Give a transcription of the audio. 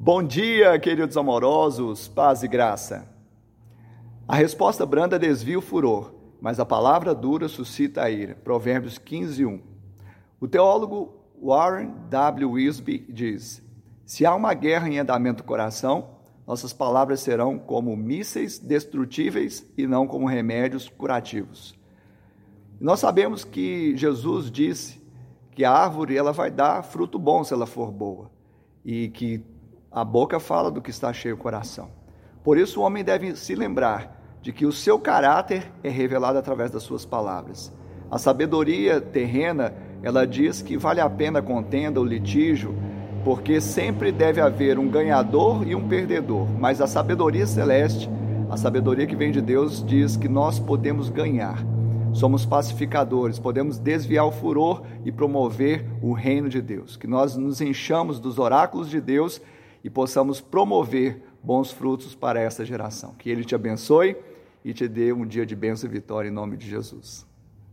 Bom dia, queridos amorosos, paz e graça. A resposta branda desvia o furor, mas a palavra dura suscita a ira. Provérbios 15, 1. O teólogo Warren W. Wisby diz: Se há uma guerra em andamento do coração, nossas palavras serão como mísseis destrutíveis e não como remédios curativos. Nós sabemos que Jesus disse que a árvore ela vai dar fruto bom se ela for boa e que a boca fala do que está cheio o coração. Por isso, o homem deve se lembrar de que o seu caráter é revelado através das suas palavras. A sabedoria terrena, ela diz que vale a pena a contenda, o litígio, porque sempre deve haver um ganhador e um perdedor. Mas a sabedoria celeste, a sabedoria que vem de Deus, diz que nós podemos ganhar. Somos pacificadores, podemos desviar o furor e promover o reino de Deus. Que nós nos enchamos dos oráculos de Deus e possamos promover bons frutos para essa geração. Que Ele te abençoe e te dê um dia de bênção e vitória em nome de Jesus.